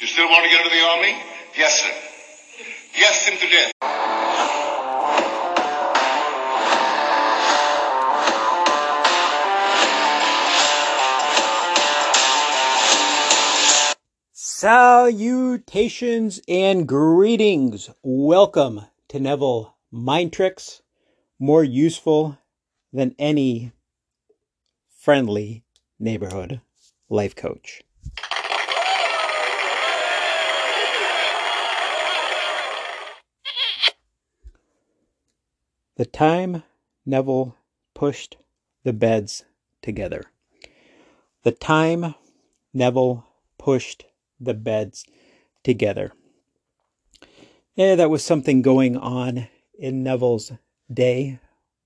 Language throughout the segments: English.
You still want to get into the army? Yes, sir. Yes, him to death. Salutations and greetings. Welcome to Neville Mind Tricks, more useful than any friendly neighborhood life coach. The time Neville pushed the beds together. The time Neville pushed the beds together. Yeah, that was something going on in Neville's day.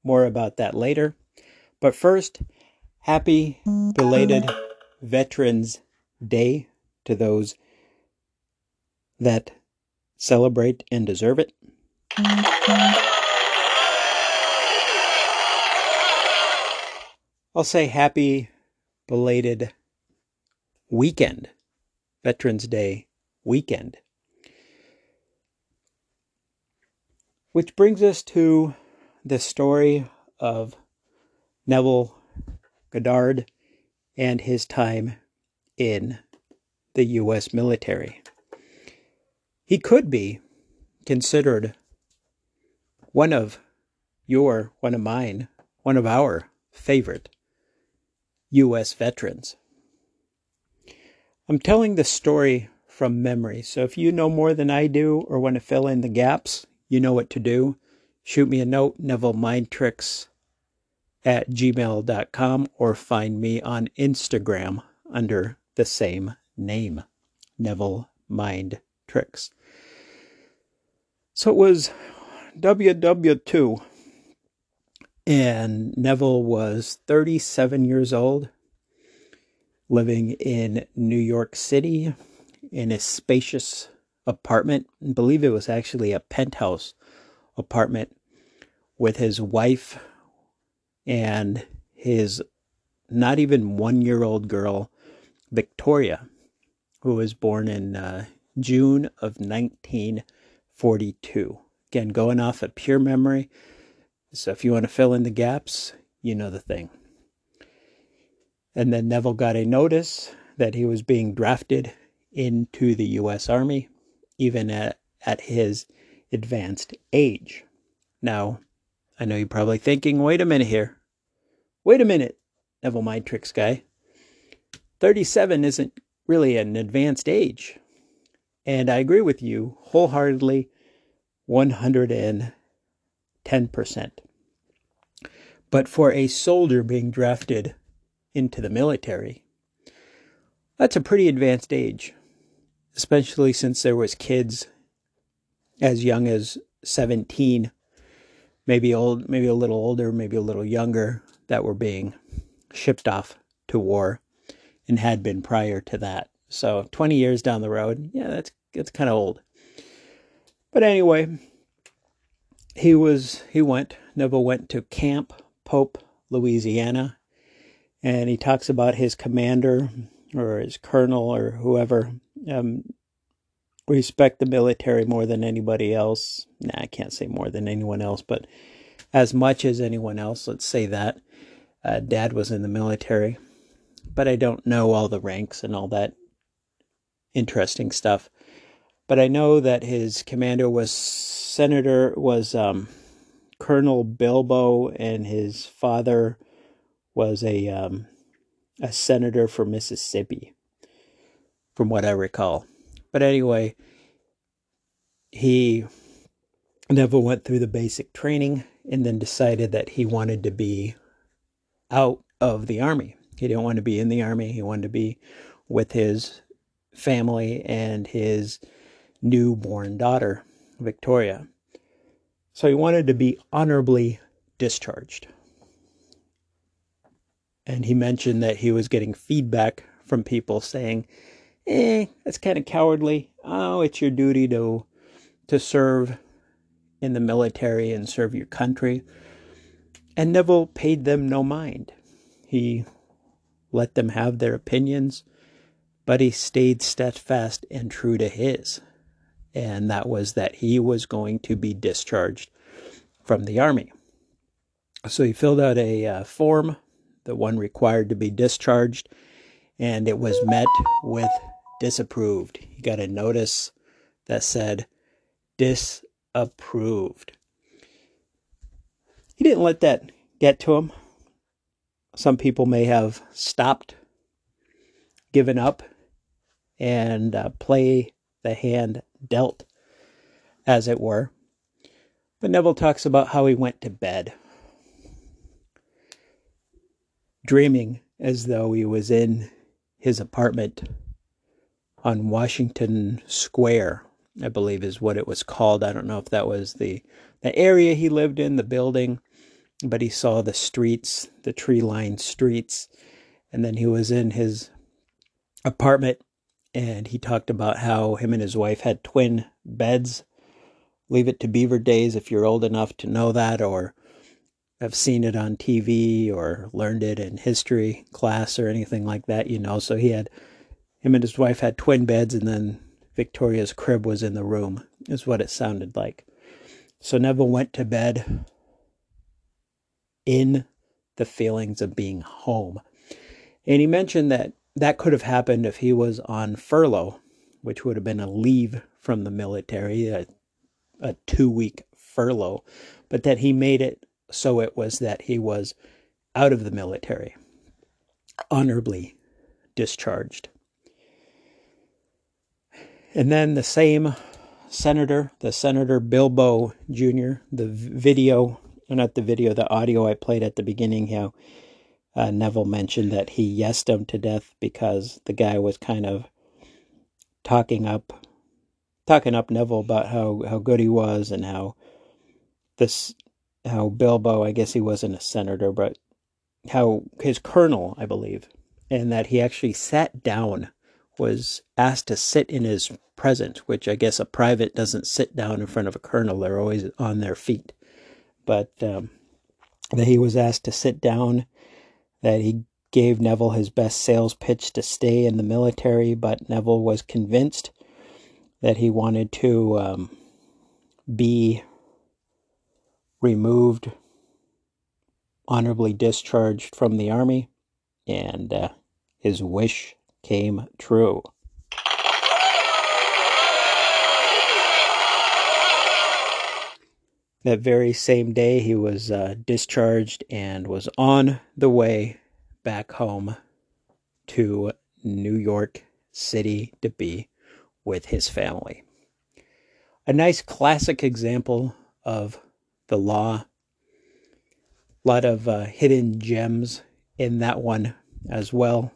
More about that later. But first, happy belated Veterans Day to those that celebrate and deserve it. I'll say happy belated weekend, Veterans Day weekend. Which brings us to the story of Neville Goddard and his time in the U.S. military. He could be considered one of your, one of mine, one of our favorite U.S. veterans. I'm telling the story from memory, so if you know more than I do or want to fill in the gaps, you know what to do. Shoot me a note, Neville Mind Tricks at gmail.com, or find me on Instagram under the same name, Neville Mind Tricks. So it was WW2 and Neville was 37 years old, living in New York City in a spacious apartment. I believe it was actually a penthouse apartment with his wife and his not even one year old girl, Victoria, who was born in uh, June of 1942. Again, going off of pure memory. So if you want to fill in the gaps, you know the thing. And then Neville got a notice that he was being drafted into the U.S. Army, even at, at his advanced age. Now, I know you're probably thinking, wait a minute here. Wait a minute, Neville Mind Tricks guy. 37 isn't really an advanced age. And I agree with you wholeheartedly 110%. But for a soldier being drafted into the military, that's a pretty advanced age, especially since there was kids as young as 17, maybe old, maybe a little older, maybe a little younger that were being shipped off to war and had been prior to that. So 20 years down the road, yeah, that's that's kind of old. But anyway, he was he went Neville went to Camp Polk, Louisiana, and he talks about his commander or his colonel or whoever um, respect the military more than anybody else. Nah, I can't say more than anyone else, but as much as anyone else, let's say that. Uh, Dad was in the military, but I don't know all the ranks and all that interesting stuff. But I know that his commander was Senator was um, Colonel Bilbo, and his father was a um, a senator for Mississippi, from what I recall. But anyway, he never went through the basic training and then decided that he wanted to be out of the army. He didn't want to be in the army. He wanted to be with his family and his newborn daughter, Victoria. So he wanted to be honorably discharged. And he mentioned that he was getting feedback from people saying, eh, that's kind of cowardly. Oh, it's your duty to to serve in the military and serve your country. And Neville paid them no mind. He let them have their opinions, but he stayed steadfast and true to his. And that was that he was going to be discharged from the Army. So he filled out a uh, form, the one required to be discharged, and it was met with disapproved. He got a notice that said disapproved. He didn't let that get to him. Some people may have stopped, given up, and uh, play the hand dealt, as it were. But Neville talks about how he went to bed, dreaming as though he was in his apartment on Washington Square, I believe is what it was called. I don't know if that was the the area he lived in, the building, but he saw the streets, the tree-lined streets, and then he was in his apartment and he talked about how him and his wife had twin beds. Leave it to Beaver Days if you're old enough to know that or have seen it on TV or learned it in history class or anything like that, you know. So he had him and his wife had twin beds and then Victoria's crib was in the room, is what it sounded like. So Neville went to bed in the feelings of being home. And he mentioned that that could have happened if he was on furlough, which would have been a leave from the military, a, a two week furlough, but that he made it so it was that he was out of the military, honorably discharged. And then the same senator, the Senator Bilbo Jr., the video, not the video, the audio I played at the beginning, how uh, Neville mentioned that he yesed him to death because the guy was kind of talking up, talking up Neville about how, how good he was and how this, how Bilbo, I guess he wasn't a senator, but how his colonel, I believe, and that he actually sat down was asked to sit in his presence, which I guess a private doesn't sit down in front of a colonel. They're always on their feet. But um, that he was asked to sit down, that he gave Neville his best sales pitch to stay in the military, but Neville was convinced that he wanted to um, be removed, honorably discharged from the army, and uh, his wish came true. That very same day, he was uh, discharged and was on the way back home to New York City to be with his family. A nice classic example of the law. A lot of uh, hidden gems in that one as well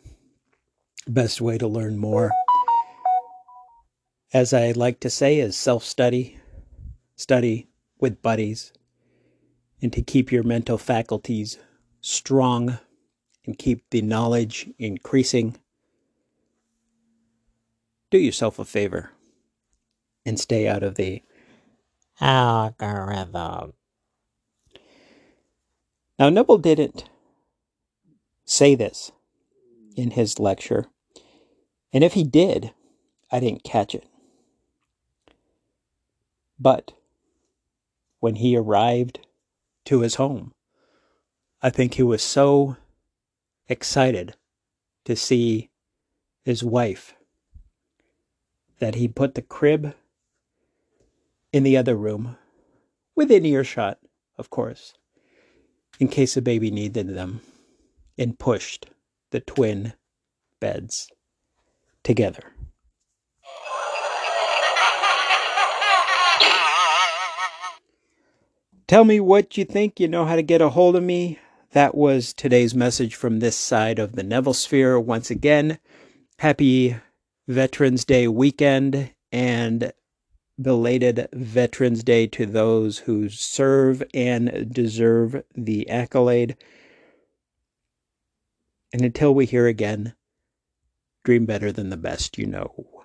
best way to learn more. As I like to say, is self study, study with buddies, and to keep your mental faculties strong and keep the knowledge increasing. Do yourself a favor and stay out of the algorithm. Now, Neville didn't say this in his lecture, and if he did, I didn't catch it. But when he arrived to his home, I think he was so excited to see his wife that he put the crib in the other room, within earshot, of course, in case the baby needed them, and pushed the twin beds together. Tell me what you think. You know how to get a hold of me. That was today's message from this side of the Neville Sphere. Once again, happy Veterans Day weekend and belated Veterans Day to those who serve and deserve the accolade. And until we hear again, dream better than the best you know.